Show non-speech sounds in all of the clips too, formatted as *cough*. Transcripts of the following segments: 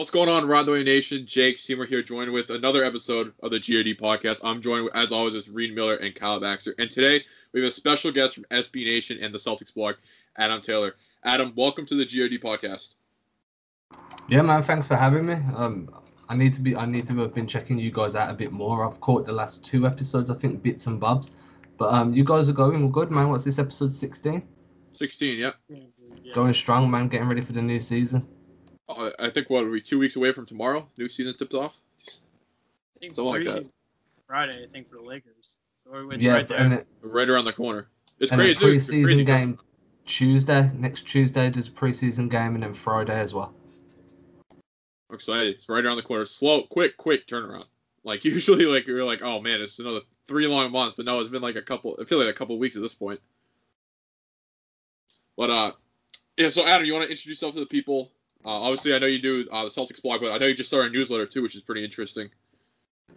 What's going on, Rondo Nation? Jake Seymour here, joined with another episode of the GRD podcast. I'm joined, as always, with Reid Miller and Kyle Baxter. And today we have a special guest from SB Nation and the Celtics blog, Adam Taylor. Adam, welcome to the GRD podcast. Yeah, man. Thanks for having me. Um, I need to be. I need to have been checking you guys out a bit more. I've caught the last two episodes. I think bits and bobs, but um, you guys are going well, good, man. What's this episode sixteen? Sixteen, yep. Yeah. Going strong, man. Getting ready for the new season. Uh, I think what are we two weeks away from tomorrow? New season tips off. I think Something like that. Friday, I think for the Lakers. So it's yeah, right there, it, right around the corner. It's and crazy. Preseason crazy game Tuesday. Next Tuesday, there's a preseason game, and then Friday as well. I'm excited. It's right around the corner. Slow, quick, quick turnaround. Like *laughs* usually, like you're like, oh man, it's another three long months, but no, it's been like a couple. I feel like a couple weeks at this point. But uh, yeah. So Adam, you want to introduce yourself to the people? Uh, obviously, I know you do uh, the Celtics blog, but I know you just started a newsletter too, which is pretty interesting.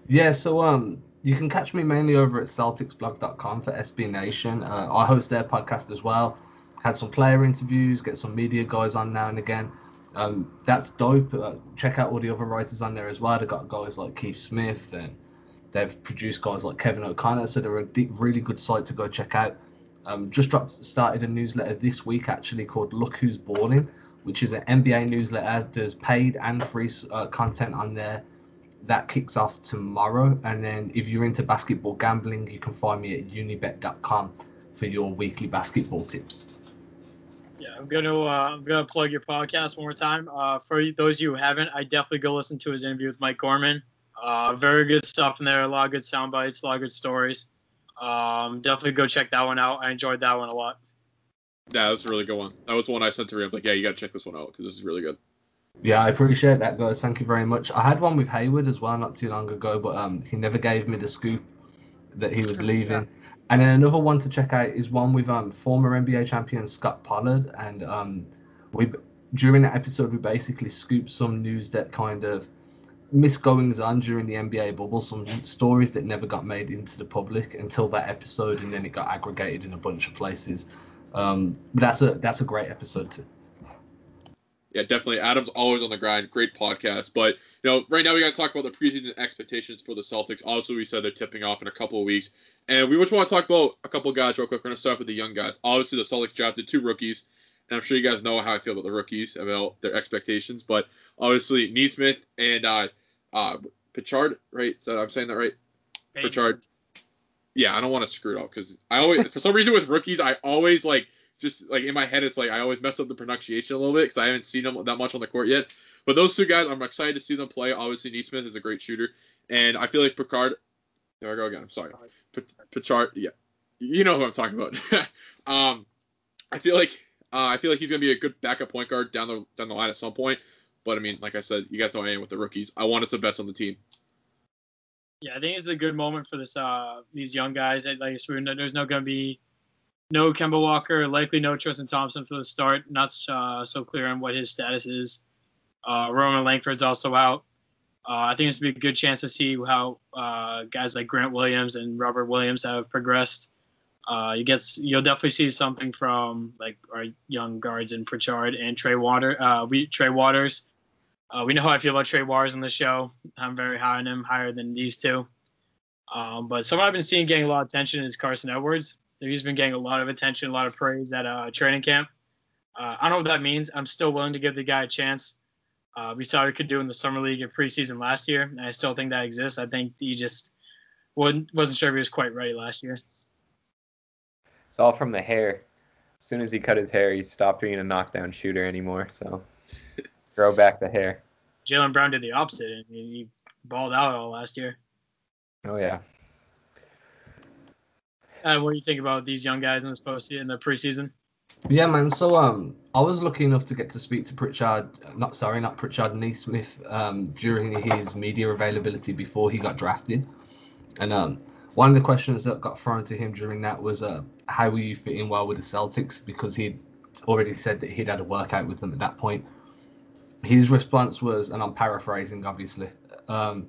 Yeah. So um, you can catch me mainly over at CelticsBlog.com for SB Nation. Uh, I host their podcast as well. Had some player interviews, get some media guys on now and again. Um, that's dope. Uh, check out all the other writers on there as well. They've got guys like Keith Smith and they've produced guys like Kevin O'Connor. So they're a deep, really good site to go check out. Um, just dropped, started a newsletter this week actually called Look Who's Balling, which is an NBA newsletter. There's paid and free uh, content on there. That kicks off tomorrow. And then if you're into basketball gambling, you can find me at unibet.com for your weekly basketball tips. Yeah, I'm gonna uh, I'm gonna plug your podcast one more time. Uh, for those of you who haven't, I definitely go listen to his interview with Mike Gorman. Uh, very good stuff in there. A lot of good sound bites, a lot of good stories. Um, definitely go check that one out. I enjoyed that one a lot. Yeah, that was a really good one. That was one I sent to him. Like, yeah, you got to check this one out because this is really good. Yeah, I appreciate that, guys. Thank you very much. I had one with Hayward as well not too long ago, but um, he never gave me the scoop that he was leaving. And then another one to check out is one with um former NBA champion Scott Pollard, and um we during that episode we basically scooped some news that kind of misgoings on during the NBA bubble, some stories that never got made into the public until that episode, and then it got aggregated in a bunch of places. Um, but that's a that's a great episode too yeah, definitely. Adam's always on the grind. Great podcast. But you know, right now we got to talk about the preseason expectations for the Celtics. Also, we said they're tipping off in a couple of weeks, and we just want to talk about a couple of guys real quick. We're gonna start with the young guys. Obviously, the Celtics drafted two rookies, and I'm sure you guys know how I feel about the rookies, about their expectations. But obviously, Nesmith and uh, uh, Pichard, right? So I'm saying that right? Pichard. Yeah, I don't want to screw it up because I always, for some reason, with rookies, I always like just like in my head, it's like I always mess up the pronunciation a little bit because I haven't seen them that much on the court yet. But those two guys, I'm excited to see them play. Obviously, Nesmith is a great shooter, and I feel like Picard. There I go again. I'm sorry, Picard. Yeah, you know who I'm talking about. *laughs* um, I feel like uh, I feel like he's gonna be a good backup point guard down the down the line at some point. But I mean, like I said, you guys don't aim with the rookies. I wanted some bets on the team. Yeah, I think it's a good moment for this uh these young guys. Like there's no gonna be no Kemba Walker, likely no Tristan Thompson for the start. Not uh, so clear on what his status is. Uh, Romeo Langford's also out. Uh, I think it's be a good chance to see how uh, guys like Grant Williams and Robert Williams have progressed. Uh, you get you'll definitely see something from like our young guards in Pritchard and Trey Water. Uh, we Trey Waters. We know how I feel about Trey Waters on the show. I'm very high on him, higher than these two. Um, but someone I've been seeing getting a lot of attention is Carson Edwards. He's been getting a lot of attention, a lot of praise at uh, training camp. Uh, I don't know what that means. I'm still willing to give the guy a chance. Uh, we saw what he could do in the summer league and preseason last year, and I still think that exists. I think he just wasn't, wasn't sure if he was quite ready last year. It's all from the hair. As soon as he cut his hair, he stopped being a knockdown shooter anymore. So *laughs* grow back the hair. Jaylen Brown did the opposite, and he balled out all last year. Oh yeah. Uh, what do you think about these young guys in this post in the preseason? Yeah, man. So um, I was lucky enough to get to speak to Pritchard. Not sorry, not Pritchard Nesmith. Um, during his media availability before he got drafted, and um, one of the questions that got thrown to him during that was, uh, how were you fitting well with the Celtics? Because he'd already said that he'd had a workout with them at that point. His response was, and I'm paraphrasing, obviously. Um,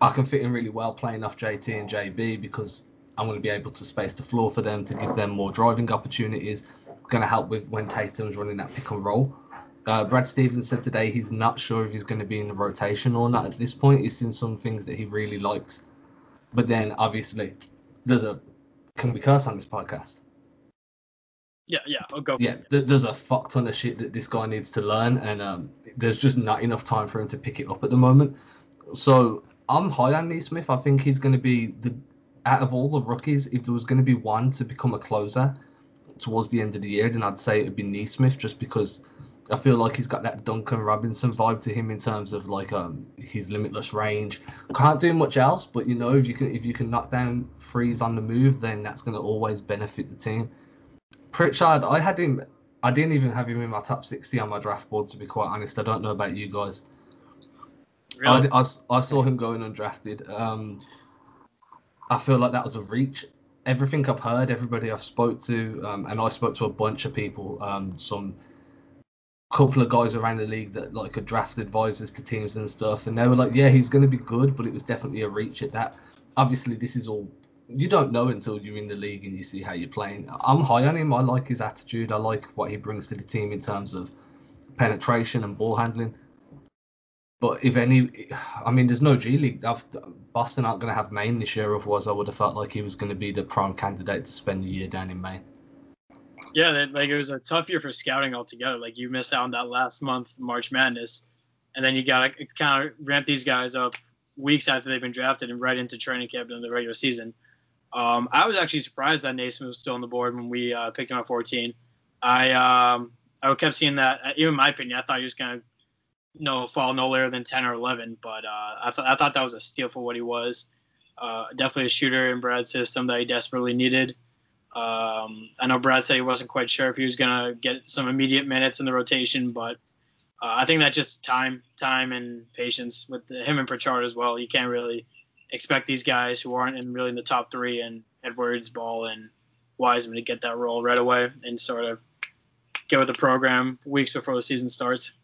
I can fit in really well playing off JT and JB because I'm going to be able to space the floor for them to give them more driving opportunities. Going to help with when Tatum's running that pick and roll. Uh, Brad Stevens said today he's not sure if he's going to be in the rotation or not at this point. He's seen some things that he really likes, but then obviously there's a can we curse on this podcast? Yeah, yeah, I'll go. Yeah, th- there's a fuck ton of shit that this guy needs to learn, and um, there's just not enough time for him to pick it up at the moment. So I'm high on Nesmith. I think he's going to be the out of all the rookies. If there was going to be one to become a closer towards the end of the year, then I'd say it'd be Nesmith, just because I feel like he's got that Duncan Robinson vibe to him in terms of like um his limitless range. Can't do much else, but you know if you can if you can knock down threes on the move, then that's going to always benefit the team. Pritchard, I had him. I didn't even have him in my top 60 on my draft board, to be quite honest. I don't know about you guys. Really? I, I, I saw him going undrafted. Um, I feel like that was a reach. Everything I've heard, everybody I've spoke to, um, and I spoke to a bunch of people, um, some couple of guys around the league that like are draft advisors to teams and stuff, and they were like, "Yeah, he's going to be good, but it was definitely a reach at that." Obviously, this is all you don't know until you're in the league and you see how you're playing. I'm high on him. I like his attitude. I like what he brings to the team in terms of penetration and ball handling. But if any, I mean, there's no G League. I've, Boston aren't going to have Maine this year. Otherwise, I would have felt like he was going to be the prime candidate to spend a year down in Maine. Yeah, that, like it was a tough year for scouting altogether. Like you missed out on that last month, March Madness, and then you got to kind of ramp these guys up weeks after they've been drafted and right into training camp in the regular season. Um, I was actually surprised that Nesmith was still on the board when we uh, picked him at 14. I um, I kept seeing that. uh, Even in my opinion, I thought he was going to no fall no later than 10 or 11. But uh, I thought I thought that was a steal for what he was. Uh, definitely a shooter in Brad's system that he desperately needed. Um, I know Brad said he wasn't quite sure if he was going to get some immediate minutes in the rotation, but uh, I think that just time, time and patience with the, him and Pritchard as well. You can't really expect these guys who aren't in really in the top three and Edwards, Ball, and Wiseman to get that role right away and sort of get with the program weeks before the season starts.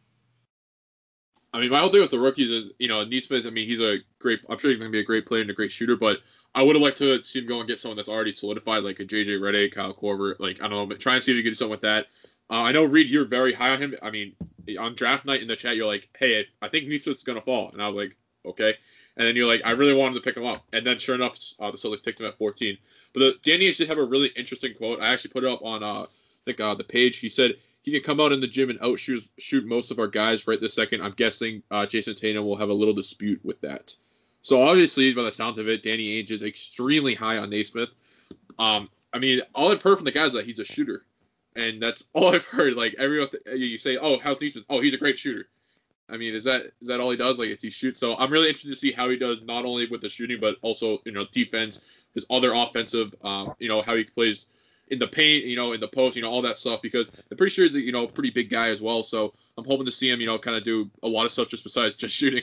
I mean, my whole thing with the rookies is, you know, Nesmith, I mean, he's a great, I'm sure he's going to be a great player and a great shooter, but I would have liked to see him go and get someone that's already solidified, like a JJ Redick, Kyle Korver. Like, I don't know, but try and see if you can do something with that. Uh, I know, Reid, you're very high on him. I mean, on draft night in the chat, you're like, hey, I think Nesmith's going to fall. And I was like, okay. And then you're like, I really wanted to pick him up. And then sure enough, uh, the Celtics picked him at 14. But the, Danny Ainge did have a really interesting quote. I actually put it up on, uh, I think, uh, the page. He said, he can come out in the gym and outshoot shoot most of our guys right this second. I'm guessing uh, Jayson Tatum will have a little dispute with that. So obviously, by the sounds of it, Danny Ainge is extremely high on Nesmith. Um, I mean, all I've heard from the guys is that he's a shooter, and that's *laughs* all I've heard. Like everyone, you say, "Oh, how's Nesmith? Oh, he's a great shooter." I mean, is that is that all he does? Like, is he shoot? So I'm really interested to see how he does, not only with the shooting, but also you know defense, his other offensive, um, you know how he plays in the paint, you know, in the post, you know, all that stuff. Because I'm pretty sure he's you know pretty big guy as well. So I'm hoping to see him, you know, kind of do a lot of stuff just besides just shooting.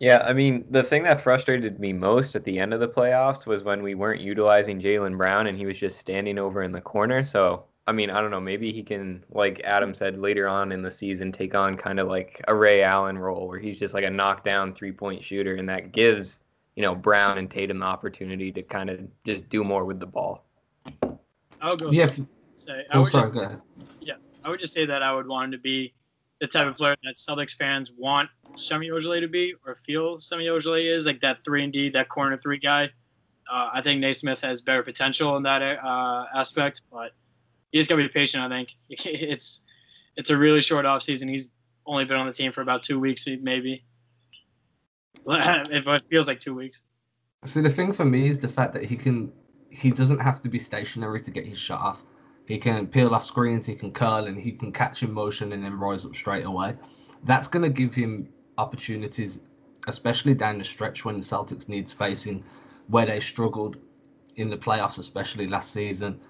Yeah, I mean, the thing that frustrated me most at the end of the playoffs was when we weren't utilizing Jaylen Brown and he was just standing over in the corner. So, I mean, I don't know, maybe he can, like Adam said later on in the season, take on kind of like a Ray Allen role where he's just like a knockdown three point shooter and that gives, you know, Brown and Tatum the opportunity to kind of just do more with the ball. I'll go Yeah. say, if- say I Oh, would sorry. just Go ahead. Yeah, I would just say that I would want him to be the type of player that Celtics fans want Semi Ojeleye to be or feel Semi Ojeleye is, like that three and D, that corner three guy. Uh, I think Nesmith has better potential in that uh, aspect, but he just got to be patient. I think *laughs* it's it's a really short off season. He's only been on the team for about two weeks, maybe. *laughs* it feels like two weeks. See, the thing for me is the fact that he can, he doesn't have to be stationary to get his shot off. He can peel off screens, he can curl, and he can catch in motion and then rise up straight away. That's going to give him opportunities, especially down the stretch when the Celtics need spacing, where they struggled in the playoffs, especially last season.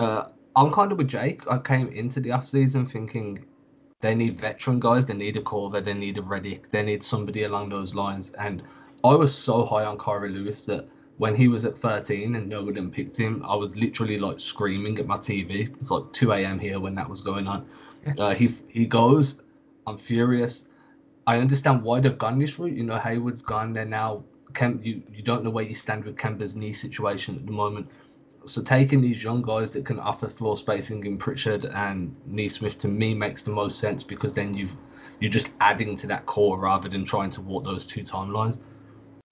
Uh, I'm kind of with Jake. I came into the offseason thinking they need veteran guys, they need a Korver, they need a Redick, they need somebody along those lines. And I was so high on Kira Lewis that when he was at 13 and no one picked him, I was literally like screaming at my TV. It's like 2 a.m. here when that was going on. Uh, he he goes, I'm furious. I understand why they've gone this route. You know, Hayward's gone there now. Kemp, you, you don't know where you stand with Kemba's knee situation at the moment. So taking these young guys that can offer floor spacing in Pritchard and Nesmith to me makes the most sense because then you've you're just adding to that core rather than trying to walk those two timelines.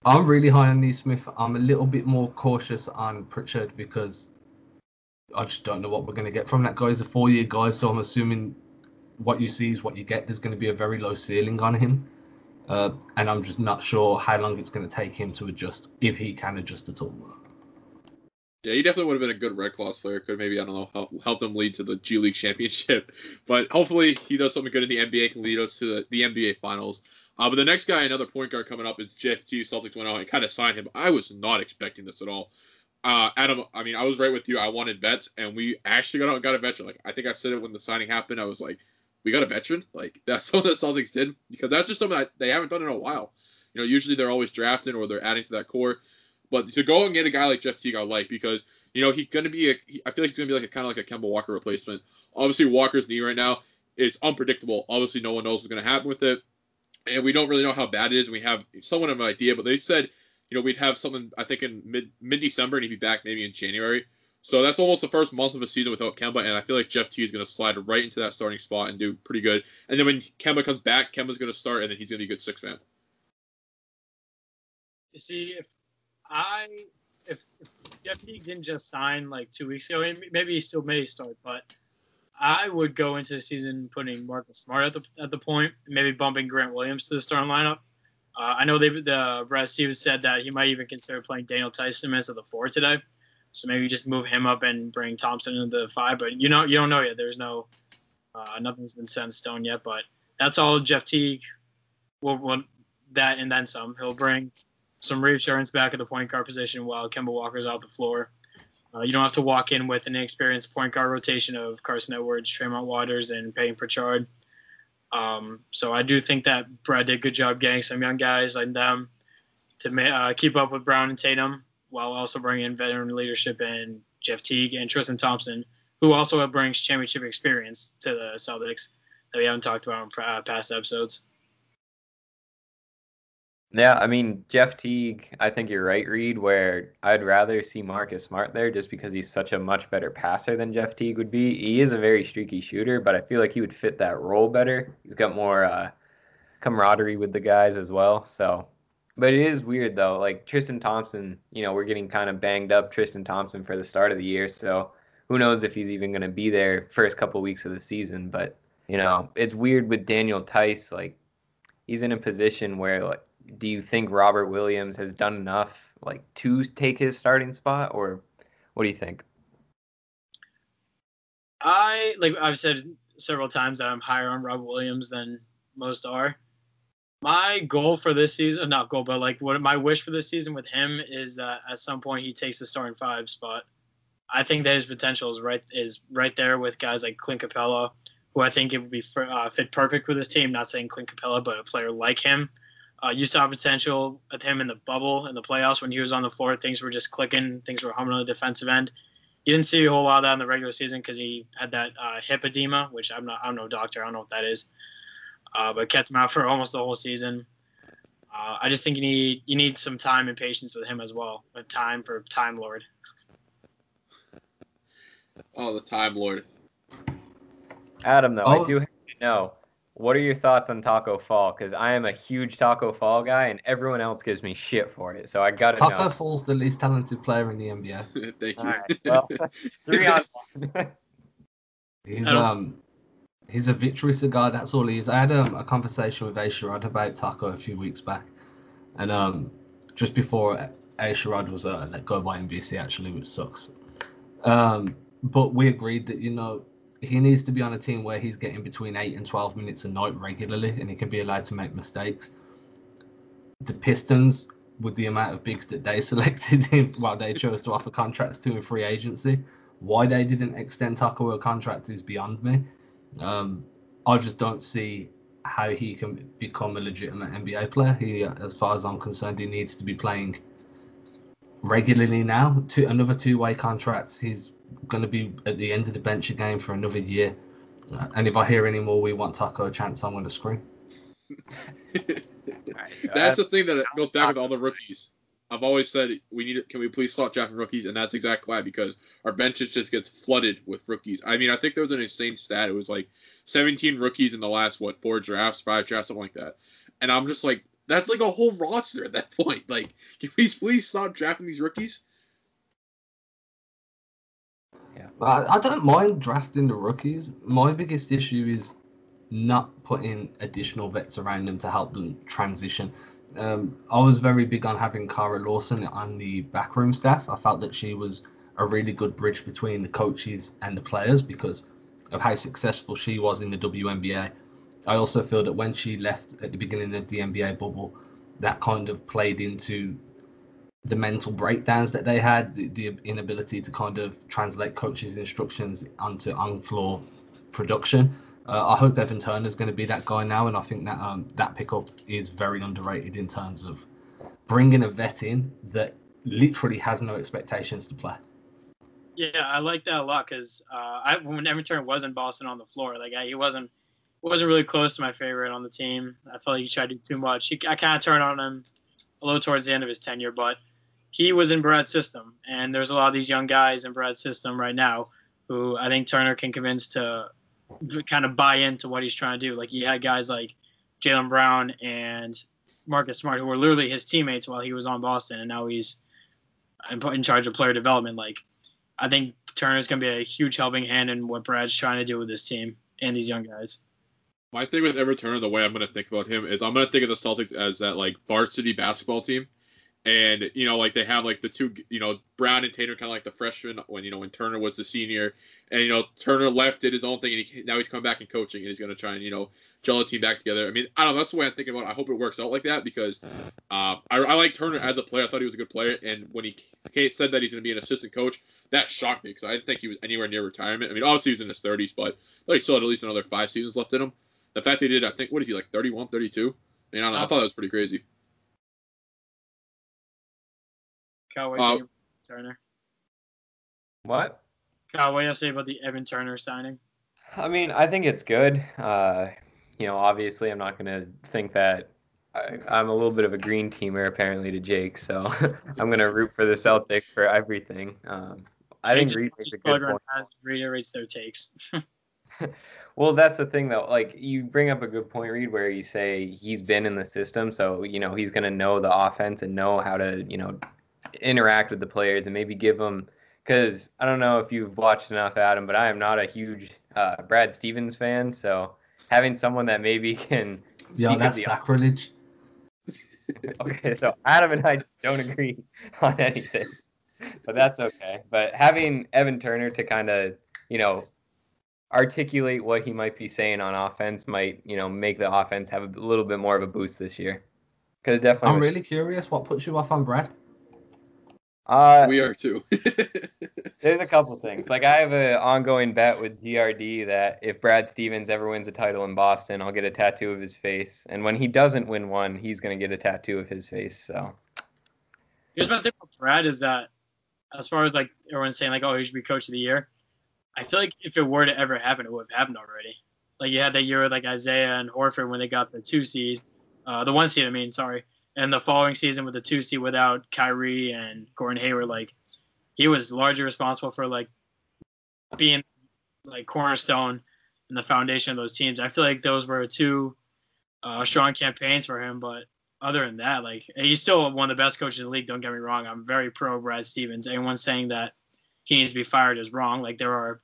I'm really high on Nesmith. I'm a little bit more cautious on Pritchard because I just don't know what we're going to get from that guy. He's a four year guy, so I'm assuming what you see is what you get. There's going to be a very low ceiling on him. Uh, and I'm just not sure how long it's going to take him to adjust, if he can adjust at all. Yeah, he definitely would have been a good Red Claws player. Could maybe I don't know help help them lead to the G League *laughs* championship, but hopefully he does something good in the NBA can lead us to the, the NBA finals. Uh, but the next guy, another point guard coming up is Jeff Teague. Celtics went out and kind of signed him. I was not expecting this at all. Uh, Adam, I mean, I was right with you. I wanted vets, and we actually got out and got a veteran. Like I think I said it when the signing happened. I was like, we got a veteran. Like *laughs* that's something the Celtics did because that's just something that they haven't done in a while. You know, usually they're always drafting or they're adding to that core. But to go and get a guy like Jeff Teague, I like because you know he's gonna be a. He, I feel like he's gonna be like a kind of like a Kemba Walker replacement. Obviously, Walker's knee right now is unpredictable. Obviously, no one knows what's gonna happen with it, and we don't really know how bad it is. And we have somewhat of an idea, but they said you know we'd have something I think in mid mid December and he'd be back maybe in January. So that's almost the first month of a season without Kemba, and I feel like Jeff Teague is going to slide right into that starting spot and do pretty good. And then when Kemba comes back, Kemba's going to start, and then he's going to be a good six man. You see, if I if, if Jeff Teague didn't just sign like two weeks ago, maybe he still may start, but I would go into the season putting Marcus Smart at the at the point, maybe bumping Grant Williams to the starting lineup. Uh, I know they the Brad Stevens said that he might even consider playing Daniel Theis as of the four today, so maybe just move him up and bring Thompson into the five. But you know you don't know yet. There's no uh, nothing's been set in stone yet. But that's all Jeff Teague will, will that and then some. He'll bring some reassurance back at the point guard position while Kemba Walker's out the floor. Uh, you don't have to walk in with an inexperienced point guard rotation of Carson Edwards, Tremont Waters, and Payne Pritchard. Um, so I do think that Brad did a good job getting some young guys like them to uh, keep up with Brown and Tatum while also bringing in veteran leadership and Jeff Teague and Tristan Thompson, who also brings championship experience to the Celtics that we haven't talked about in uh, past episodes. Yeah, I mean Jeff Teague, I think you're right, Reid. Where I'd rather see Marcus Smart there, just because he's such a much better passer than Jeff Teague would be. He is a very streaky shooter, but I feel like he would fit that role better. He's got more uh, camaraderie with the guys as well. So, but it is weird though. Like Tristan Thompson, you know, we're getting kind of banged up Tristan Thompson for the start of the year, so who knows if he's even going to be there first couple weeks of the season. But you know, it's weird with Daniel Theis. Like he's in a position where like do you think Robert Williams has done enough like to take his starting spot or what do you think? I like I've said several times that I'm higher on Robert Williams than most are. My goal for this season, not goal, but like what my wish for this season with him is that at some point he takes the starting five spot. I think that his potential is right is right there with guys like Clint Capela, who I think it would be uh, fit perfect with his team. Not saying Clint Capela, but a player like him uh, you saw potential with him in the bubble in the playoffs when he was on the floor. Things were just clicking. Things were humming on the defensive end. You didn't see a whole lot of that in the regular season because he had that uh, hip edema, which I'm not. I'm no doctor. I don't know what that is, uh, but kept him out *laughs* for almost the whole season. Uh, I just think you need you need some time and patience with him as well. With time for Time Lord. Oh, the Time Lord. Adam, though, oh. I do have to know what are your thoughts on Tacko Fall? Because I am a huge Tacko Fall guy, and everyone else gives me shit for it. So I got to know. Tacko Fall's the least talented player in the NBA. *laughs* Thank you. Right, well, three on one. *laughs* He's um, he's a victory cigar. That's all he is. I had um, a conversation with A. Sherrod about Tacko a few weeks back, and um, just before A. Sherrod was uh, let go by NBC, actually, which sucks. Um, but we agreed that you know he needs to be on a team where he's getting between eight and twelve minutes a night regularly, and he can be allowed to make mistakes. The Pistons, with the amount of bigs that they *laughs* selected, him, while they chose to offer contracts to a free agency, why they didn't extend Tacko a contract is beyond me. Um, I just don't see how he can become a legitimate NBA player. He, as far as I'm concerned, he needs to be playing regularly now. To another two-way contract. He's going to be at the end of the bench again for another year. Uh, and if I hear any more, we want Tacko a chance, I'm going to scream. *laughs* That's the thing that goes back with all the rookies. I've always said we need. Can we please stop drafting rookies? And that's exactly why because our benches just gets flooded with rookies. I mean, I think there was an insane stat. It was like 17 rookies in the last what four drafts, five drafts, something like that. And I'm just like, that's like a whole roster at that *laughs* point. Like, can we please stop drafting these rookies? I, I don't mind drafting the rookies. My biggest issue is not putting additional vets around them to help them transition. Um, I was very big on having Kara Lawson on the backroom staff. I felt that she was a really good bridge between the coaches and the players because of how successful she was in the WNBA. I also feel that when she left at the beginning of the NBA bubble, that kind of played into the mental breakdowns that they had, the, the inability to kind of translate coaches' instructions onto on-floor production. Uh, I hope Evan Turner is going to be that guy now, and I think that um, that pickup is very underrated in terms of bringing a vet in that literally has no expectations to play. Yeah, I like that a lot because uh, when Evan Turner was in Boston on the floor, like I, he wasn't wasn't really close to my favorite on the team. I felt like he tried to do too much. He, I kind of turned on him a little towards the end of his tenure, but he was in Brad's system, and there's a lot of these young guys in Brad's system right now who I think Turner can convince to kind of buy into what he's trying to do. Like he had guys like Jaylen Brown and Marcus Smart who were literally his teammates while he was on Boston, and now he's in charge of player development. Like I think Turner's going to be a huge helping hand in what Brad's trying to do with this team and these young guys. My thing with Evan Turner, the way I'm going to think about him is I'm going to think of the Celtics as that like varsity basketball team and you know like they have like the two you know brown and tatum kind of like the freshman when you know when turner was the senior. And you know turner left did his own thing and he, now he's come back in coaching and he's going to try and you know gel the team back together. I mean i don't know that's the way i'm thinking about it. I hope it works out like that because uh, I, I like turner as a player. I thought he was a good player. And when he said that he's going to be an assistant coach that shocked me because i didn't think he was anywhere near retirement. I mean obviously he was in his 30s but I he still had at least another five seasons left in him. The fact they did i think what is he like 31 32 I mean, I, know, I thought that was pretty crazy. Kyle, what uh, Turner? What? Kyle, what do you say about the Evan Turner signing? I mean, I think it's good. Uh, you know, obviously, I'm not going to think that I, am a little bit of a green teamer apparently to Jake, so *laughs* I'm going to root for the Celtics for everything. Um, I think Reid makes a good point. Reiterates their takes. *laughs* *laughs* well, that's the thing though. Like you bring up a good point, Reid, where you say he's been in the system, so you know he's going to know the offense and know how to you know interact with the players and maybe give them because I don't know if you've watched enough Adam, but I am not a huge uh, Brad Stevens fan. So having someone that maybe can *laughs* yeah, that's sacrilege. *laughs* okay, so Adam and I don't agree *laughs* on anything, but that's okay. But having Evan Turner to kind of you know articulate what he might be saying on offense might you know make the offense have a little bit more of a boost this year. Because definitely, I'm really curious. What puts you off on Brad? Uh, we are too. *laughs* there's a couple things. Like I have an ongoing bet with GRD that if Brad Stevens ever wins a title in Boston, I'll get a tattoo of his face. And when he doesn't win one, he's gonna get a tattoo of his face. So. Here's my thing with Brad is that, as far as like everyone's saying like, oh, he should be coach of the year. I feel like if it were to ever happen, it would have happened already. Like you had that year with like Isaiah and Horford when they got the two seed, uh, the one seed. I mean, sorry and the following season with the two seed without Kyrie and Gordon Hayward, like he was largely responsible for like being like cornerstone and the foundation of those teams. I feel like those were two uh, strong campaigns for him, but other than that, like he's still one of the best coaches in the league. Don't get me wrong. I'm very pro Brad Stevens. Anyone saying that he needs to be fired is wrong. Like there are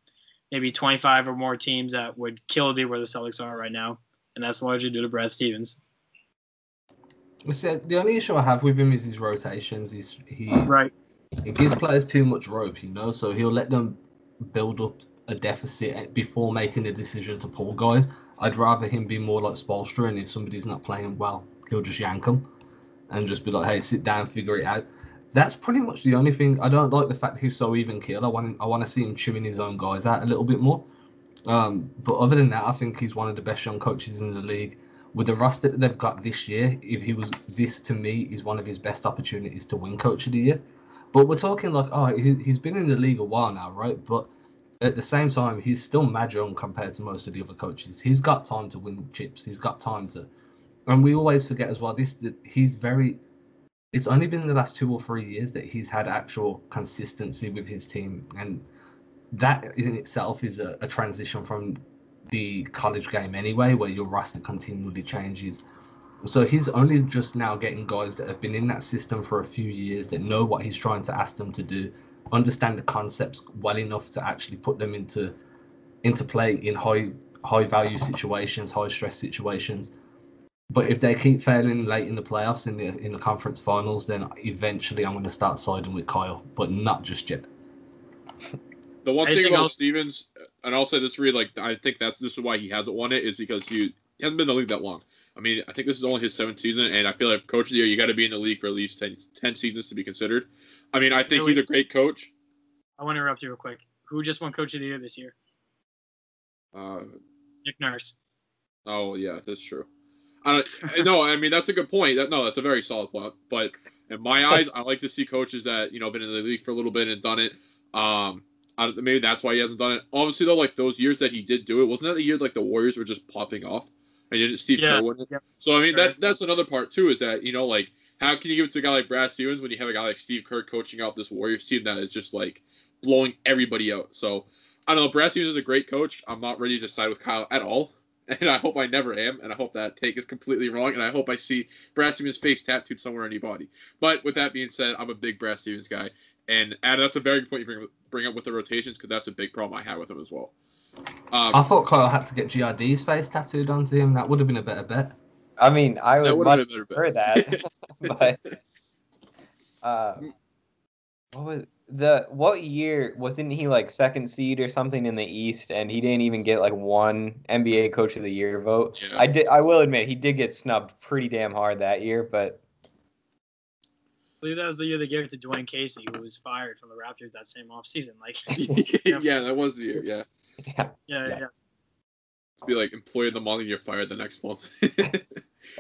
maybe 25 or more teams that would kill to be where the Celtics are right now, and that's largely due to Brad Stevens. See, the only issue I have with him is his rotations. He's he right. He gives players too much rope, you know. So he'll let them build up a deficit before making a decision to pull guys. I'd rather him be more like Spoelstra, and if somebody's not playing well, he'll just yank them and just be like, "Hey, sit down, figure it out." That's pretty much the only thing. I don't like the fact that he's so even killed. I want I want to see him chewing his own guys out a little bit more. Um, but other than that, I think he's one of the best young coaches in the league with the roster that they've got this year, if he was this to me is one of his best opportunities to win Coach of the Year. But we're talking like, oh, he, he's been in the league a while now, right? But at the same time, he's still mad young compared to most of the other coaches. He's got time to win chips. He's got time to, and we always forget as well. This he's very it's only been the last two or three years that he's had actual consistency with his team, and that in itself is a, a transition from the college game anyway, where your roster continually changes. So he's only just now getting guys that have been in that system for a few years that know what he's trying to ask them to do, understand the concepts well enough to actually put them into into play in high high value situations, high stress situations. But if they keep failing late in the playoffs in the in the conference finals, then eventually I'm going to start siding with Kyle, but not just yet. The one I thing about I'll- Stevens, and I'll say this really like I think that's this is why he hasn't won it is because he, hasn't been in the league that long. I mean, I think this is only his seventh season, and I feel like coach of the year, you got to be in the league for at least 10, 10 seasons to be considered. I mean, I think he's a great coach. I want to interrupt you real quick. Who just won Coach of the Year this year? Uh, Nick Nurse. oh yeah, that's true. I don't, no, I mean that's a good point. That, no, that's a very solid point. But in my eyes, I like to see coaches that you know been in the league for a little bit and done it. Um, maybe that's why he hasn't done it. Obviously, though, like those years that he did do it, wasn't that the year like the Warriors were just popping off? And didn't Steve Yeah, Kerr win it? yep. So I mean that that's another part too. Is that you know like how can you give it to a guy like Brad Stevens when you have a guy like Steve Kerr coaching out this Warriors team that is just like blowing everybody out? So I don't know. Brad Stevens is a great coach. I'm not ready to side with Kyle at all. *laughs* And I hope I never am. And I hope that take is completely wrong. And I hope I see Brad Stevens' face tattooed somewhere on your body. But with that being said, I'm a big Brad Stevens guy. And Adam, that's a very good point you bring, bring up with the rotations because that's a big problem I had with him as well. Um, I thought Kyle had to get GRD's face tattooed onto him. That would have been a better bet. I mean, I would would have much been a better prefer bet. that. *laughs* *laughs* but uh, what was the what year wasn't he like second seed or something in the East, and he didn't even get like one NBA Coach of the Year vote. Yeah. I did. I will admit he did get snubbed pretty damn hard that year, but I believe that was the year they gave it to Dwane Casey, who was fired from the Raptors that same offseason. Like, *laughs* *laughs* yeah, that was the year. Yeah. *laughs* yeah, yeah, Yeah. yeah. To be like employee of the month and you're fired the next month.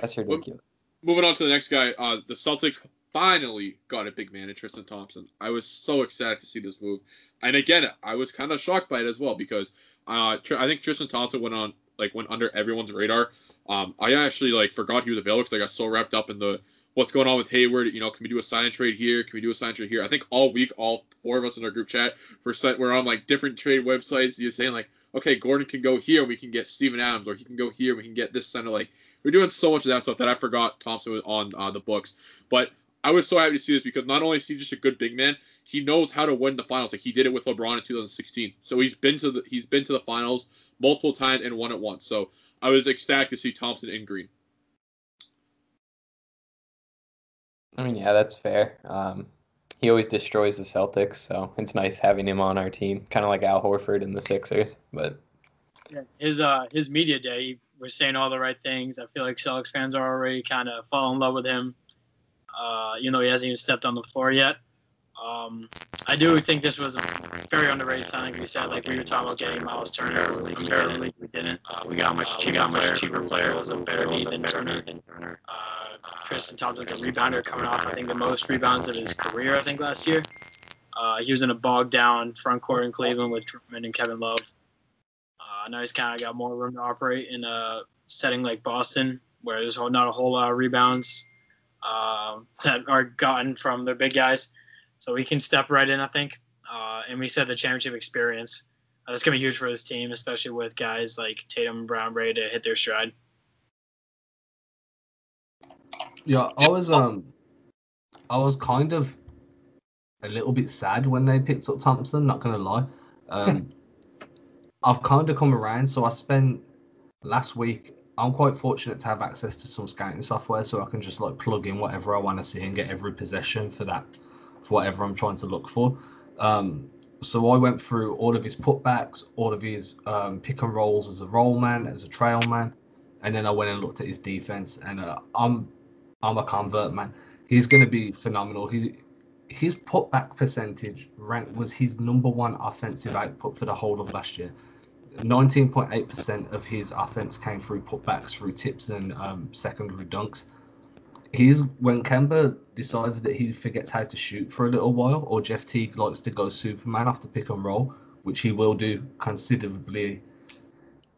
that's ridiculous. Moving on to the next guy, uh, the Celtics finally got a big man in Tristan Thompson. I was so excited to see this move, and again, I was kind of shocked by it as well because uh, I think Tristan Thompson went on like went under everyone's radar. Um, I actually like forgot he was available because I got so wrapped up in the what's going on with Hayward. You know, can we do a sign trade here? Can we do a sign trade here? I think all week, all four of us in our group chat, for set, we're on like different trade websites. You're saying like, okay, Gordon can go here, we can get Steven Adams, or he can go here, we can get this center. Like, we're doing so much of that stuff that I forgot Thompson was on uh, the books. But I was so happy to see this because not only is he just a good big man, he knows how to win the finals. Like he did it with LeBron in 2016. So he's been to the he's been to the finals multiple times and won it once. So I was ecstatic to see Thompson in green. I mean, yeah, that's fair. Um, he always destroys the Celtics, so it's nice having him on our team, kind of like Al Horford in the Sixers. But Yeah, his uh his media day he was saying all the right things. I feel like Celtics fans are already kind of fall in love with him. Uh, you know, he hasn't even stepped on the floor yet. Um, I do think this was a very underrated signing. We said like we were talking about getting Myles Turner. We didn't. We didn't. Uh, we got a much cheaper, much cheaper player. Was a better need than Turner. Uh, Tristan Thompson's a rebounder coming off. I think the most rebounds of his career. I think last year. Uh, he was in a bogged down front court in Cleveland with Drummond and Kevin Love. Uh, now he's kind of got more room to operate in a setting like Boston, where there's not a whole lot of rebounds uh, *laughs* that are gotten from their big guys. So he can step right in, I think. Uh, and we said the championship experience. Uh, that's going to be huge for this team, especially with guys like Tatum and Brown ready to hit their stride. Yeah, I was um, I was kind of a little bit sad when they picked up Thompson. Not gonna lie, *laughs* um, I've kind of come around. So I spent last week. I'm quite fortunate to have access to some scouting software, so I can just like plug in whatever I want to see and get every possession for that, for whatever I'm trying to look for. Um, so I went through all of his putbacks, all of his um, pick and rolls as a roll man, as a trail man, and then I went and looked at his defense, and uh, I'm I'm a convert man. He's going to be phenomenal. He his putback percentage rank was his number one offensive output for the whole of last year. 19.8% of his offense came through putbacks, through tips and um, secondary dunks. He's when Kemba decides that he forgets how to shoot for a little while, or Jeff Teague likes to go Superman the pick and roll, which he will do considerably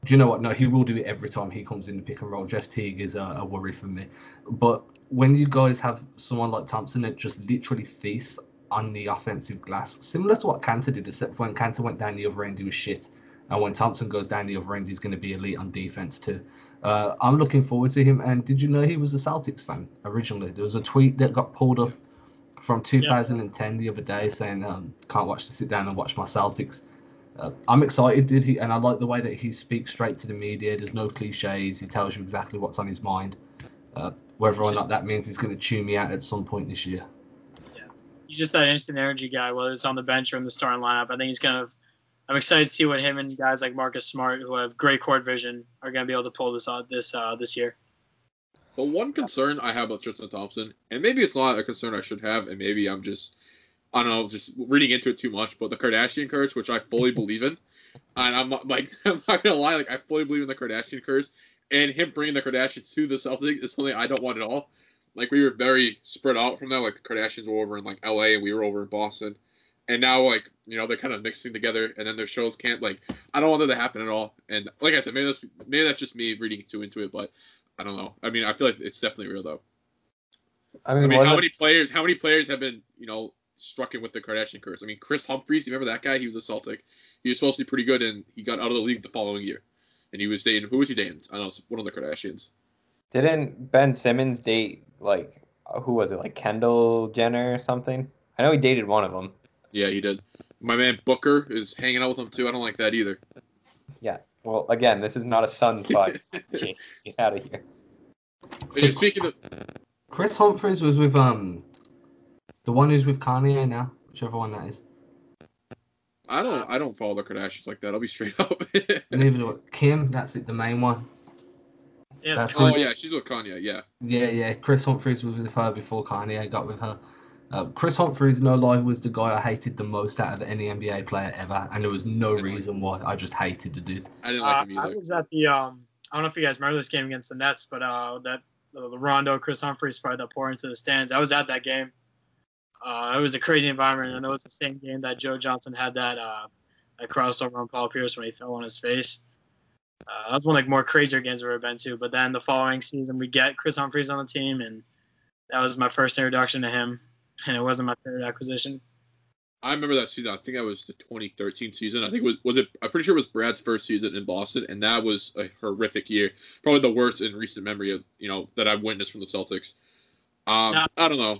Do you know what? No, he will do it every time he comes in the pick and roll. Jeff Teague is a, a worry for me. But when you guys have someone like Thompson that just literally feasts on the offensive glass, similar to what Kanter did, except when Kanter went down the other end, he was shit. And when Thompson goes down the other end, he's going to be elite on defense too. Uh, I'm looking forward to him. And did you know he was a Celtics fan originally? There was a tweet that got pulled up from 2010 the other day saying, um, "Can't watch to sit down and watch my Celtics." Uh, I'm excited, did he? And I like the way that he speaks straight to the media. There's no cliches. He tells you exactly what's on his mind. Uh, whether or not that means he's going to chew me out at some point this year. Yeah, he's just that instant energy guy, whether it's on the bench or in the starting lineup. I think he's going to. I'm excited to see what him and guys like Marcus Smart, who have great court vision, are going to be able to pull this out this uh, this year. The one concern I have about Tristan Thompson, and maybe it's not a concern I should have, and maybe I'm just I don't know, just reading into it too much, but the Kardashian curse, which I fully *laughs* believe in, and I'm not, like, *laughs* I'm not gonna lie, like I fully believe in the Kardashian curse, and him bringing the Kardashians to the Celtics is something I don't want at all. Like we were very spread out from that. Like the Kardashians were over in like L.A. and we were over in Boston, and now like you know they're kind of mixing together, and then their shows can't like I don't want that to happen at all. And like I said, maybe that's maybe that's just me reading too into it, but I don't know. I mean, I feel like it's definitely real though. I mean, I mean, how wasn't- many players? How many players have been, you know, struck in with the Kardashian curse? I mean, Kris Humphries. You remember that guy? He was a Celtic. He was supposed to be pretty good, and he got out of the league the following year. And he was dating. Who was he dating? I don't know. One of the Kardashians. Didn't Ben Simmons date like who was it like Kendall Jenner or something? I know he dated one of them. Yeah, he did. My man Booker is hanging out with him too. I don't like that either. Yeah. Well, again, this is not a Suns fight. *laughs* Get out of here. Hey, speaking of, Kris Humphries was with um the one who's with Kanye now, whichever one that is. I don't, I don't follow the Kardashians like that. I'll be straight *laughs* up. Neither do Kim, that's it, the main one. Yeah, oh yeah, she's with Kanye. Yeah. Yeah, yeah. Kris Humphries was with her before Kanye got with her. Uh, Kris Humphries, no lie, was the guy I hated the most out of any NBA player ever, and there was no reason why. I just hated the dude. I didn't like Uh, him I was at the um. I don't know if you guys remember this game against the Nets, but uh, that uh, the Rondo Kris Humphries fight that pour into the stands. I was at that game. Uh, it was a crazy environment. I know it's the same game that Joe Johnson had that uh, that crossover on Paul Pierce when he fell on his face. Uh, that was one of the more crazier games I've ever been to. But then the following season, we get Kris Humphries on the team, and that was my first introduction to him. And it wasn't my favorite acquisition. I remember that season. I think that was the 2013 season. I think it was was it. I'm pretty sure it was Brad's first season in Boston, and that was a horrific year. Probably the worst in recent memory of you know that I've witnessed from the Celtics. Um, Nah. I don't know.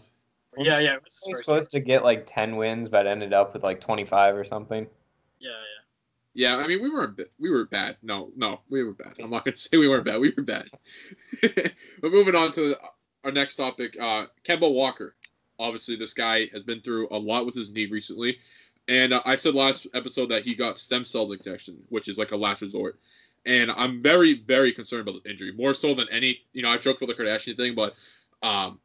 Yeah, yeah. It was He was first supposed to get like ten wins, but ended up with like twenty five or something. yeah, yeah. Yeah, I mean we weren't we were bad. No, no, we were bad. I'm not gonna *laughs* say we weren't bad. We were bad. *laughs* but moving on to our next topic, uh, Kemba Walker. Obviously, this guy has been through a lot with his knee recently, and uh, I said last episode that he got stem cell injection, which is like a last resort. And I'm very, very concerned about the injury, more so than any. You know, I joked about the Kardashian thing, but um,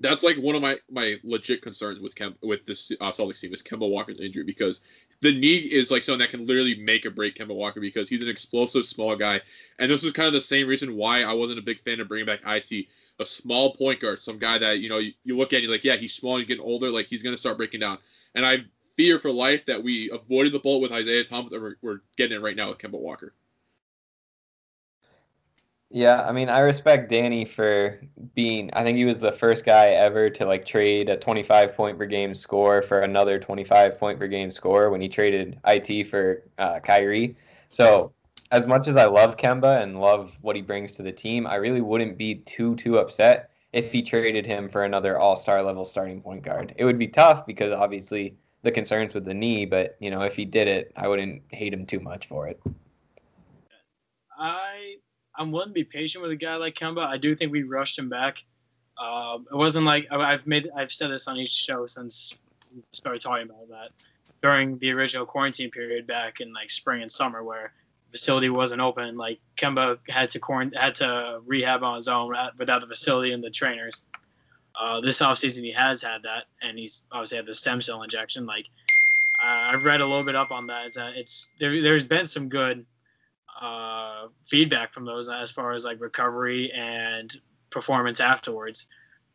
that's like one of my my legit concerns with Kem with this uh, Celtics team is Kemba Walker's injury because the knee is like something that can literally make or break Kemba Walker because he's an explosive small guy, and this is kind of the same reason why I wasn't a big fan of bringing back it, a small point guard, some guy that you know you, you look at and you're like, yeah, he's small, he's getting older, like he's gonna start breaking down, and I fear for life that we avoided the bullet with Isaiah Thomas, and we're, we're getting it right now with Kemba Walker. Yeah, I mean, I respect Danny for being. I think he was the first guy ever to like trade a 25 point per game score for another 25 point per game score when he traded it for uh, Kyrie. So, as much as I love Kemba and love what he brings to the team, I really wouldn't be too too upset if he traded him for another All Star level starting point guard. It would be tough because obviously the concerns with the knee, but you know, if he did it, I wouldn't hate him too much for it. I I'm willing to be patient with a guy like Kemba. I do think we rushed him back. Um, it wasn't like I've made I've said this on each show since we started talking about that during the original quarantine period back in like spring and summer where the facility wasn't open. Like Kemba had to quarant- had to rehab on his own without the facility and the trainers. Uh, this offseason he has had that, and he's obviously had the stem cell injection. Like uh, I read a little bit up on that. It's, uh, it's there, there's been some good uh, feedback from those as far as like recovery and performance afterwards.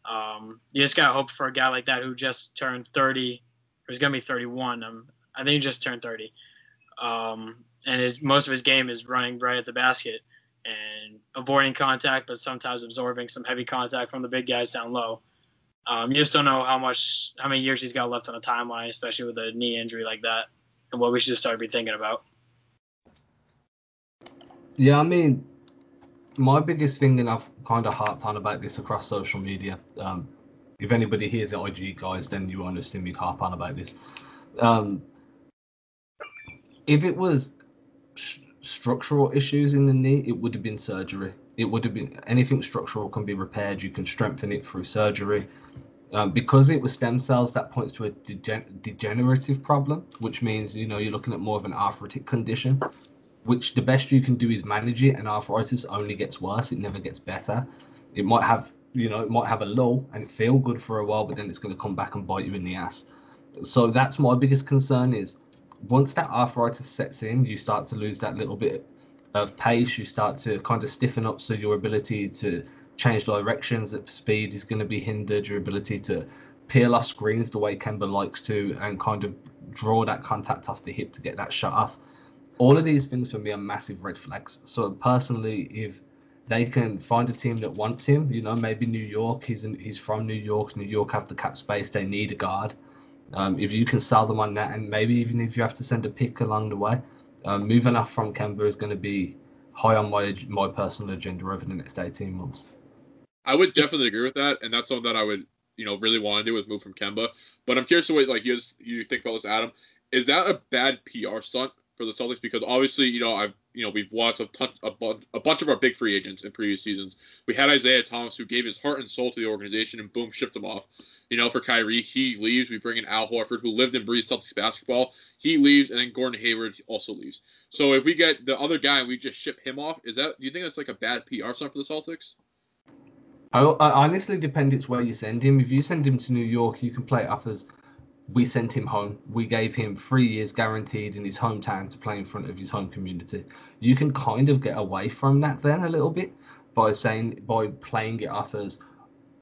Um, you just got to hope for a guy like that who just turned 30, or he's going to be 31. Um, I think he just turned 30. um, and his most of his game is running right at the basket and avoiding contact, but sometimes absorbing some heavy contact from the big guys down low. Um, you just don't know how much, how many years he's got left on the timeline, especially with a knee injury like that, and what we should start be thinking about. Yeah, I mean, my biggest thing, and I've kind of harped on about this across social media. Um, if anybody hears the IG guys, then you understand me harp on about this. Um, if it was sh- structural issues in the knee, it would have been surgery. It would have been anything structural can be repaired. You can strengthen it through surgery. Um, because it was stem cells, that points to a degen- degenerative problem, which means you know you're looking at more of an arthritic condition. Which the best you can do is manage it, and arthritis only gets worse. It never gets better. It might have you know it might have a lull and feel good for a while, but then it's going to come back and bite you in the ass. So that's my biggest concern is once that arthritis sets in, you start to lose that little bit of pace. You start to kind of stiffen up, so your ability to change directions at speed is going to be hindered. Your ability to peel off screens the way Kemba likes to, and kind of draw that contact off the hip to get that shot off. All of these things for me are massive red flags. So personally, if they can find a team that wants him, you know, maybe New York. He's in, he's from New York. New York have the cap space. They need a guard. Um, if you can sell them on that, and maybe even if you have to send a pick along the way, um, moving off from Kemba is going to be high on my my personal agenda over the next 18 months. I would definitely agree with that, and that's something that I would, you know, really want to do is move from Kemba. But I'm curious to what like you you think about this, Adam. Is that a bad PR stunt for the Celtics? Because obviously, you know, I've you know we've lost a, ton, a, bu- a bunch of our big free agents in previous seasons. We had Isaiah Thomas who gave his heart and soul to the organization, and boom, shipped him off. You know, for Kyrie, he leaves. We bring in Al Horford, who lived and breathed Celtics basketball. He leaves, and then Gordon Hayward also leaves. So if we get the other guy we just ship him off, is that do you think that's like a bad PR stunt for the Celtics? I, I honestly depend it's where you send him. If you send him to New York, you can play it off as we sent him home. We gave him three years guaranteed in his hometown to play in front of his home community. You can kind of get away from that then a little bit by saying by playing it off as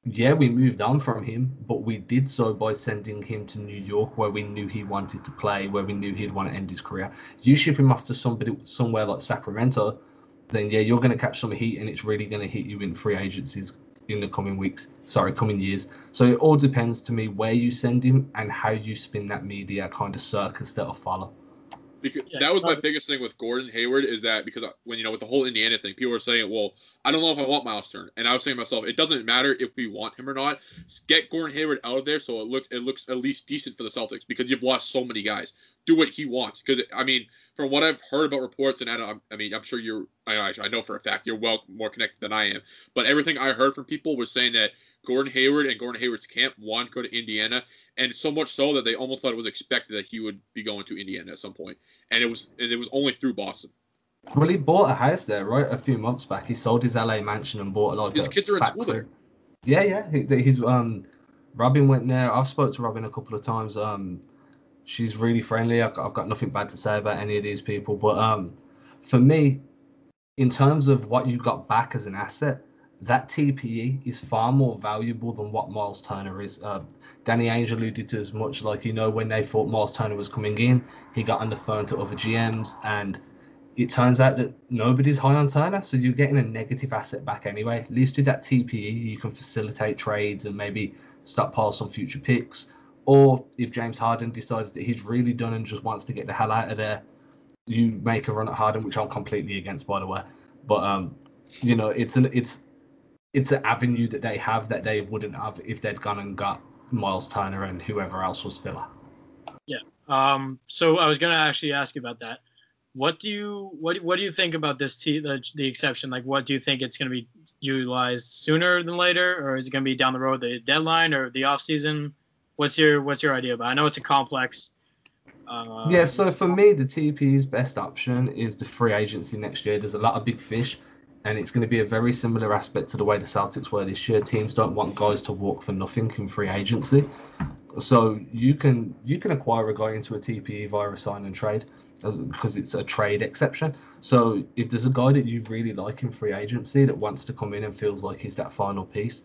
yeah, we moved on from him, but we did so by sending him to New York where we knew he wanted to play, where we knew he'd want to end his career. You ship him off to somebody somewhere like Sacramento, then yeah, you're going to catch some heat and it's really going to hit you in free agencies in the coming weeks. Sorry, coming years. So it all depends to me where you send him and how you spin that media kind of circus that'll follow. Because yeah, that was my biggest thing with Gordon Hayward is that because uh, when you know with the whole Indiana thing, people were saying, "Well, I don't know if I want Myles Turner," and I was saying to myself, "It doesn't matter if we want him or not. Get Gordon Hayward out of there so it looks it looks at least decent for the Celtics because you've lost so many guys. Do what he wants because I mean, from what I've heard about reports, and I, don't, I mean, I'm sure you're, I, I know for a fact you're well more connected than I am, but everything I heard from people was saying that Gordon Hayward and Gordon Hayward's camp want to go to Indiana, and so much so that they almost thought it was expected that he would be going to Indiana at some point, and it was and it was only through Boston. Well, he bought a house there, right? A few months back, he sold his LA mansion and bought a lot. his kids are in school there. Yeah, yeah. He, he's um, Robyn went there. I've spoke to Robyn a couple of times. Um, she's really friendly. I've got, I've got nothing bad to say about any of these people, but um, for me, in terms of what you got back as an asset, that TPE is far more valuable than what Myles Turner is. Uh, Danny Ainge alluded to as much like, you know, when they thought Myles Turner was coming in, he got on the phone to other GMs, and it turns out that nobody's high on Turner, so you're getting a negative asset back anyway. At least with that TPE, you can facilitate trades and maybe stockpile some future picks. Or if James Harden decides that he's really done and just wants to get the hell out of there, you make a run at Harden, which I'm completely against, by the way. But um, you know, it's an it's it's an avenue that they have that they wouldn't have if they'd gone and got Myles Turner and whoever else was filler. Yeah. Um. So I was gonna actually ask you about that. What do you what What do you think about this the the exception? Like, what do you think it's gonna be utilized sooner than later, or is it gonna be down the road, the deadline or the off season? What's your What's your idea about? I know it's a complex. Uh, yeah, so for me, the TP's best option is the free agency next year. There's a lot of big fish and it's going to be a very similar aspect to the way the Celtics were this year. Teams don't want guys to walk for nothing in free agency, so you can you can acquire a guy into a TPE via a sign and trade because it's a trade exception. So if there's a guy that you really like in free agency that wants to come in and feels like he's that final piece,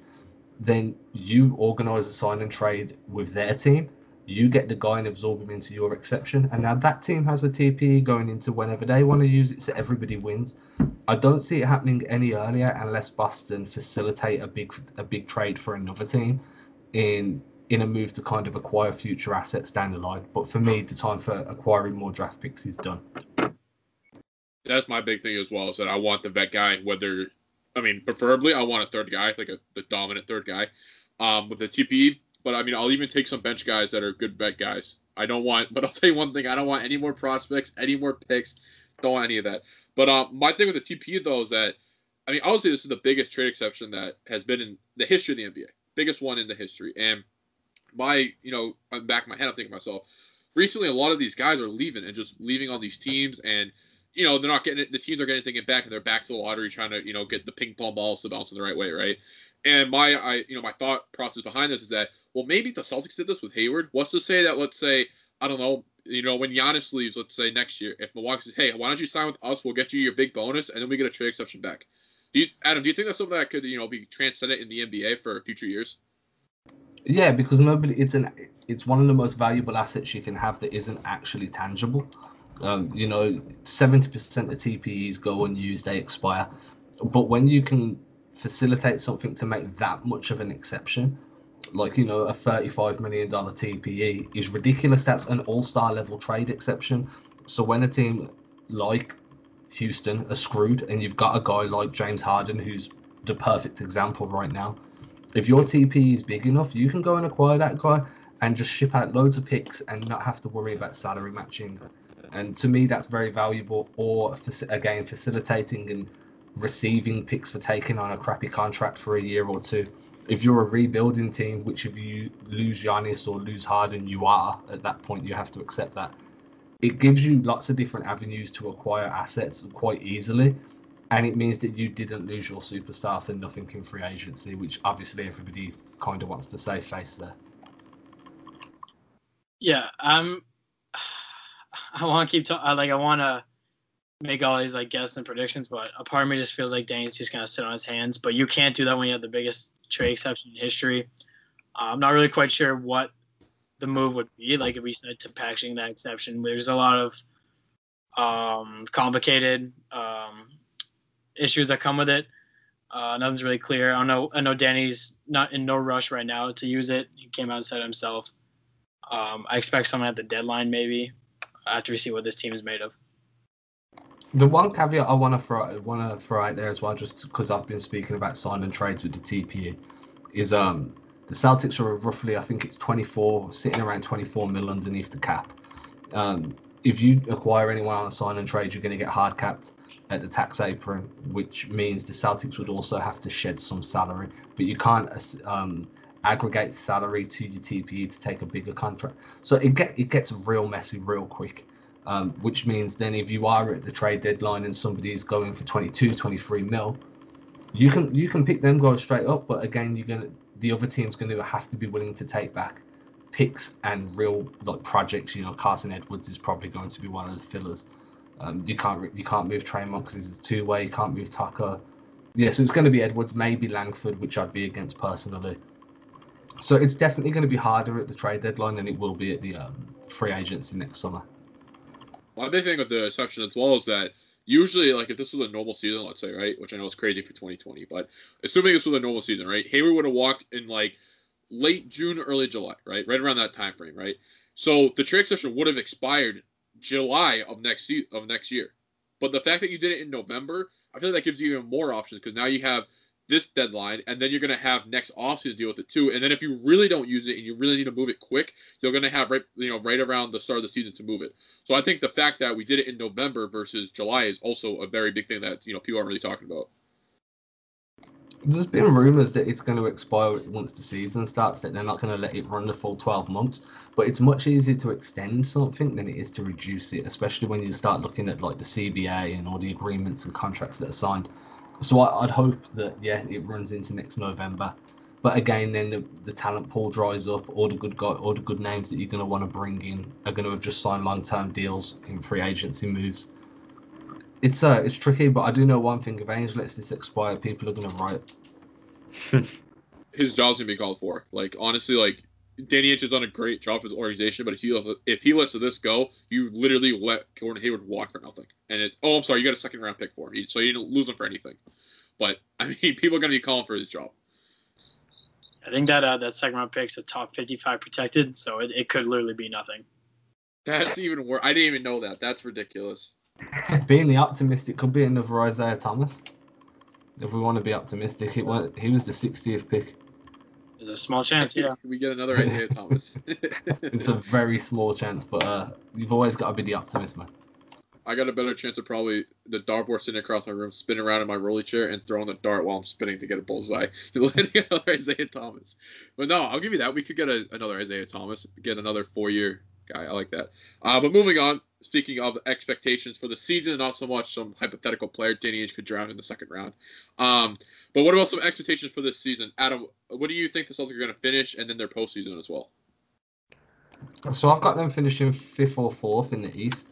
then you organise a sign and trade with their team. You get the guy and absorb him into your exception. And now that team has a TPE going into whenever they want to use it, so everybody wins. I don't see it happening any earlier unless Boston facilitate a big a big trade for another team in in a move to kind of acquire future assets down the line. But for me, the time for acquiring more draft picks is done. That's my big thing as well. Is that I want the vet guy, whether I mean, preferably I want a third guy, like a the dominant third guy, um, with the TPE. But I mean, I'll even take some bench guys that are good vet guys. I don't want, *laughs* but I'll tell you one thing: I don't want any more prospects, any more picks. Don't want any of that. But um, my thing with the TPE though is that, I mean, obviously this is the biggest trade exception that has been in the history of the NBA, biggest one in the history. And my, you know, I'm back of my head, I'm thinking to myself, recently a lot of these guys are leaving and just leaving on these teams and you know they're not getting it, the teams are getting thinking back and they're back to the lottery trying to you know get the ping pong balls to bounce in the right way right? And my i you know my thought process behind this is that well maybe the celtics did this with hayward. What's to say that let's say i don't know you know when Giannis leaves let's say next year if milwaukee says hey why don't you sign with us? We'll get you your big bonus and then we get a trade exception back. Do you adam do you think that's something that could you know be transcended in the nba for future years? Yeah because nobody it's an it's one of the most valuable assets you can have that isn't actually tangible um, you know, 70% of TPEs go unused, they expire. But when you can facilitate something to make that much of an exception, like, you know, a $35 million TPE is ridiculous. That's an all star level trade exception. So when a team like Houston are screwed and you've got a guy like James Harden who's the perfect example right now, if your TPE is big enough, you can go and acquire that guy and just ship out loads of picks and not have to worry about salary matching and to me, that's very valuable. Or again, facilitating and receiving picks for taking on a crappy contract for a year or two. If you're a rebuilding team, which if you lose Giannis or lose Harden, you are at that point, you have to accept that. It gives you lots of different avenues to acquire assets quite easily. And it means that you didn't lose your superstar for nothing in free agency, which obviously everybody kind of wants to say face there. Yeah, um, I want to keep talking. Like I want to make all these like guesses and predictions, but a part of me just feels like Danny's just gonna sit on his hands. But you can't do that when you have the biggest trade exception in history. Uh, I'm not really quite sure what the move would be. Like if we said to packaging that exception, there's a lot of um, complicated um, issues that come with it. Uh, nothing's really clear. I know. I know Danny's not in no rush right now to use it. He came out and said himself. Um, I expect someone at the deadline maybe, after we see what this team is made of. The one caveat I want to throw want to throw out there as well, just because I've been speaking about sign and trades with the TPE, is um the Celtics are roughly I think it's 24, sitting around 24 mil underneath the cap. Um, if you acquire anyone on a sign and trade, you're going to get hard capped at the tax apron, which means the Celtics would also have to shed some salary. But you can't um, aggregate salary to your TPE to take a bigger contract. So it get it gets real messy real quick. Um, which means then if you are at the trade deadline and somebody is going for 22, 23 mil, you can you can pick them guys straight up. But again, you're gonna the other team's to have to be willing to take back picks and real like projects. You know, Carsen Edwards is probably going to be one of the fillers. Um, you can't you can't move Tremont because he's a two way. You can't move Tacko. Yeah, so it's going to be Edwards, maybe Langford, which I'd be against personally. So it's definitely going to be harder at the trade deadline than it will be at the um, free agency next summer. My big thing with the exception as well is that usually, like if this was a normal season, let's say, right, which I know is crazy for 2020, but assuming this was a normal season, right, Hayward would have walked in like late June, early July, right, right around that time frame, right. So the trade exception would have expired July of next se- of next year. But the fact that you did it in November, I feel like that gives you even more options because now you have this deadline, and then you're going to have next offseason to deal with it too. And then if you really don't use it and you really need to move it quick, you're going to have right, you know, right around the start of the season to move it. So I think the fact that we did it in November versus July is also a very big thing that you know people aren't really talking about. There's been rumors that it's going to expire once the season starts. That they're not going to let it run the full 12 months. But it's much easier to extend something than it is to reduce it, especially when you start looking at like the CBA and all the agreements and contracts that are signed. So I, would hope that yeah, it runs into next November. But again, then the, the talent pool dries up. All the good guy, all the good names that you're going to want to bring in are going to have just signed long-term deals in free agency moves. It's uh, it's tricky, but I do know one thing: if Ainge lets this expire, people are going to riot. His job's gonna be called for. Like honestly, like Danny Ainge has done a great job for his organization, but if he if he lets this go, you literally let Gordon Hayward walk for nothing. And it oh I'm sorry, you got a second round pick for him, so you didn't lose him for anything. But I mean, *laughs* people are going to be calling for his job. I think that uh, that second round pick's a top 55 protected, so it, it could literally be nothing. That's even worse. I didn't even know that. That's ridiculous. *laughs* Being the optimist, it could be another Isaiah Thomas. If we want to be optimistic, he went, he was the 60th pick. There's a small chance, yeah. *laughs* we get another Isaiah Thomas. *laughs* it's a very small chance, but uh, you've always got to be the optimist, man. I got a better chance of probably the dartboard sitting across my room, spinning around in my rolly chair, and throwing the dart while I'm spinning to get a bullseye *laughs* than letting another Isaiah Thomas. But no, I'll give you that. We could get a, another Isaiah Thomas, get another four-year guy. I like that. Uh, but moving on, speaking of expectations for the season, and not so much some hypothetical player Danny Ainge could drown in the second round. Um, but what about some expectations for this season, Adam? What do you think the Celtics are going to finish, and then their postseason as well? So I've got them finishing fifth or fourth in the East.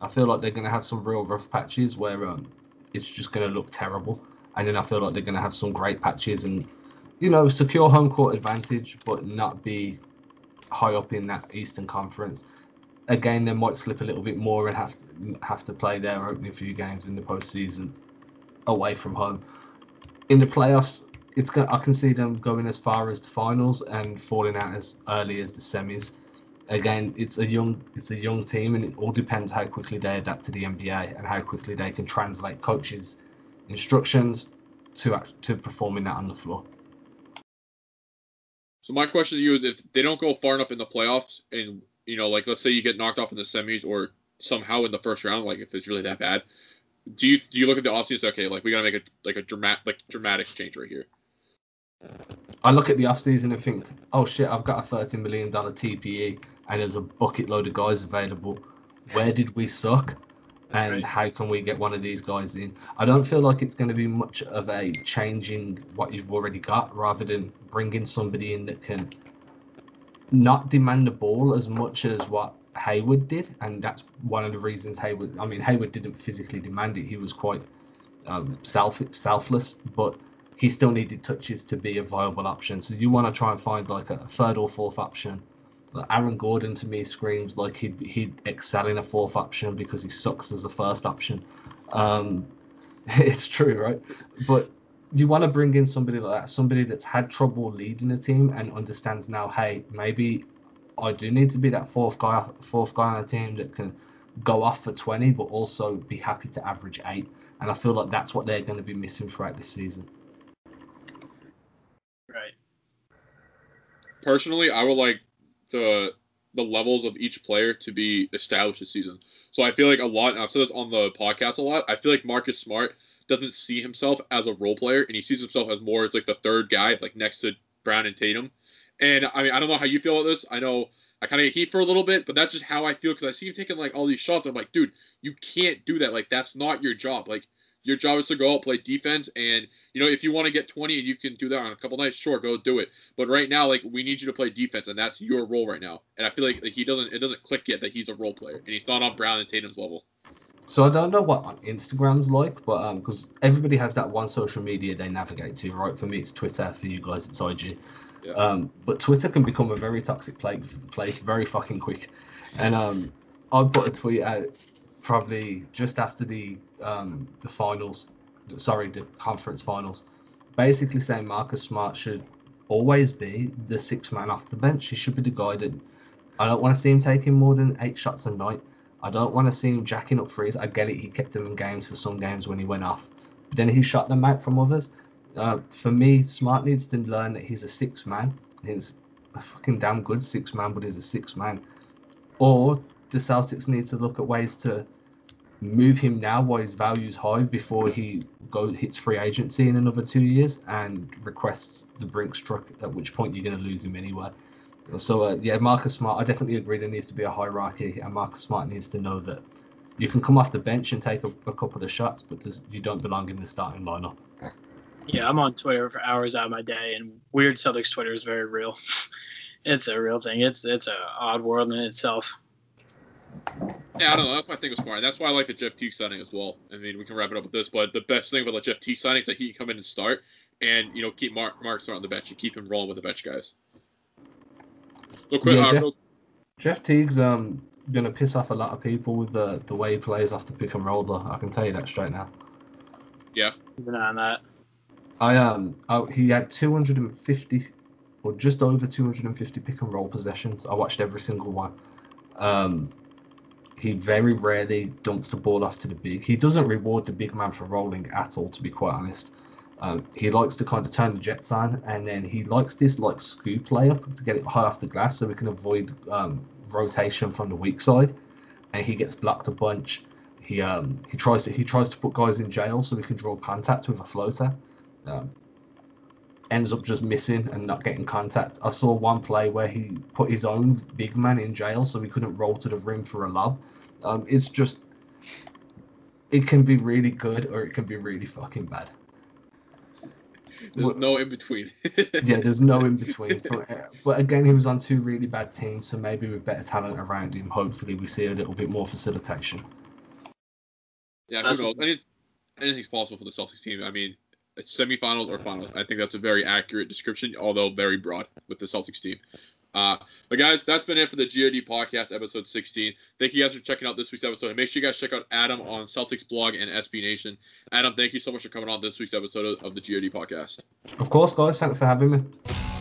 I feel like they're going to have some real rough patches where um, it's just going to look terrible, and then I feel like they're going to have some great patches and you know secure home court advantage, but not be high up in that Eastern Conference. Again, they might slip a little bit more and have to have to play their opening few games in the postseason away from home. In the playoffs, it's I can see them going as far as the finals and falling out as early as the semis again, it's a young it's a young team, and it all depends how quickly they adapt to the NBA and how quickly they can translate coaches' instructions to to performing that on the floor. So my question to you is, if they don't go far enough in the playoffs, and you know, like let's say you get knocked off in the semis or somehow in the first round, like if it's really that bad, do you do you look at the offseason? Okay, like we gotta make a like a dramatic like dramatic change right here. I look at the offseason and think, oh shit, I've got a thirty million dollar TPE and there's a bucket load of guys available. Where did we suck? And right. how can we get one of these guys in? I don't feel like it's going to be much of a changing what you've already got rather than bringing somebody in that can not demand the ball as much as what Hayward did. And that's one of the reasons Hayward, I mean, Hayward didn't physically demand it. He was quite um, self selfless, but he still needed touches to be a viable option. So you want to try and find like a third or fourth option Aaron Gordon to me screams like he'd he'd excel in a fourth option because he sucks as a first option. Um, *laughs* it's true, right? But you want to bring in somebody like that, somebody that's had trouble leading a team and understands now, hey, maybe I do need to be that fourth guy, fourth guy on a team that can go off for 20, but also be happy to average eight. And I feel like that's what they're going to be missing throughout this season. Right. Personally, I would like the the levels of each player to be established this season. So I feel like a lot, and I've said this on the podcast a lot. I feel like Marcus Smart doesn't see himself as a role player, and he sees himself as more as like the third guy, like next to Brown and Tatum. And I mean, I don't know how you feel about this. I know I kind of get heat for a little bit, but that's just how I feel because I see him taking like all these shots. I'm like, dude, you can't do that. Like that's not your job. Like your job is to go out play defense, and you know if you want to get 20 and you can do that on a couple nights, sure, go do it. But right now, like we need you to play defense, and that's your role right now. And I feel like he doesn't it doesn't click yet that he's a role player, and he's not on Brown and Tatum's level. So I don't know what Instagram's like, but um, because everybody has that one social media they navigate to, right? For me, it's Twitter. For you guys, it's IG. Yeah. Um, but Twitter can become a very toxic place, place very fucking quick. And um, I put a tweet out probably just after the um, the finals, sorry, the conference finals, basically saying Marcus Smart should always be the sixth man off the bench. He should be the guy that I don't want to see him taking more than eight shots a night. I don't want to see him jacking up threes. I get it. He kept him in games for some games when he went off, but then he shot them out from others. Uh, for me, Smart needs to learn that he's a six man. He's a fucking damn good six man, but he's a six man. Or the Celtics need to look at ways to move him now while his value's high before he go hits free agency in another two years and requests the Brinks truck. At which point you're going to lose him anyway. So uh, yeah, Marcus Smart. I definitely agree there needs to be a hierarchy, and Marcus Smart needs to know that you can come off the bench and take a, a couple of shots, but you don't belong in the starting lineup. Yeah, I'm on Twitter for hours out of my day, and weird Celtics Twitter is very real. *laughs* it's a real thing. It's it's a odd world in itself. Yeah, I don't know. That's my thing with Smart. That's why I like the Jeff Teague signing as well. I mean, we can wrap it up with this, but the best thing about the Jeff Teague signing is that he can come in and start, and you know keep Mark Mark Smart on the bench and keep him rolling with the bench guys. So quick, Yeah, uh, Jeff- real- Jeff Teague's um gonna piss off a lot of people with the the way he plays off the pick and roll. Though I can tell you that straight now. Yeah. an eye on that. I um I, he had 250 or just over 250 pick and roll possessions. I watched every single one. Um, he very rarely dumps the ball off to the big. He doesn't reward the big man for rolling at all, to be quite honest. Um, he likes to kind of turn the jets on, and then he likes this like scoop layup to get it high off the glass, so we can avoid um, rotation from the weak side. And he gets blocked a bunch. He um he tries to he tries to put guys in jail so we can draw contact with a floater. Um, ends up just missing and not getting contact. I saw one play where he put his own big man in jail so he couldn't roll to the rim for a lob. Um, it's just, it can be really good or it can be really fucking bad. There's no in between. *laughs* Yeah, there's no in between. But, but again, he was on two really bad teams, so maybe with better talent around him, hopefully we see a little bit more facilitation. Yeah, who knows? Any, anything's possible for the Celtics team. I mean, it's semifinals or finals. I think that's a very accurate description, although very broad with the Celtics team. Uh, but guys, that's been it for the GRD podcast, episode 16. Thank you guys for checking out this week's episode. And make sure you guys check out Adam on Celtics blog and SB Nation. Adam, thank you so much for coming on this week's episode of, the GRD podcast. Of course, guys, thanks for having me.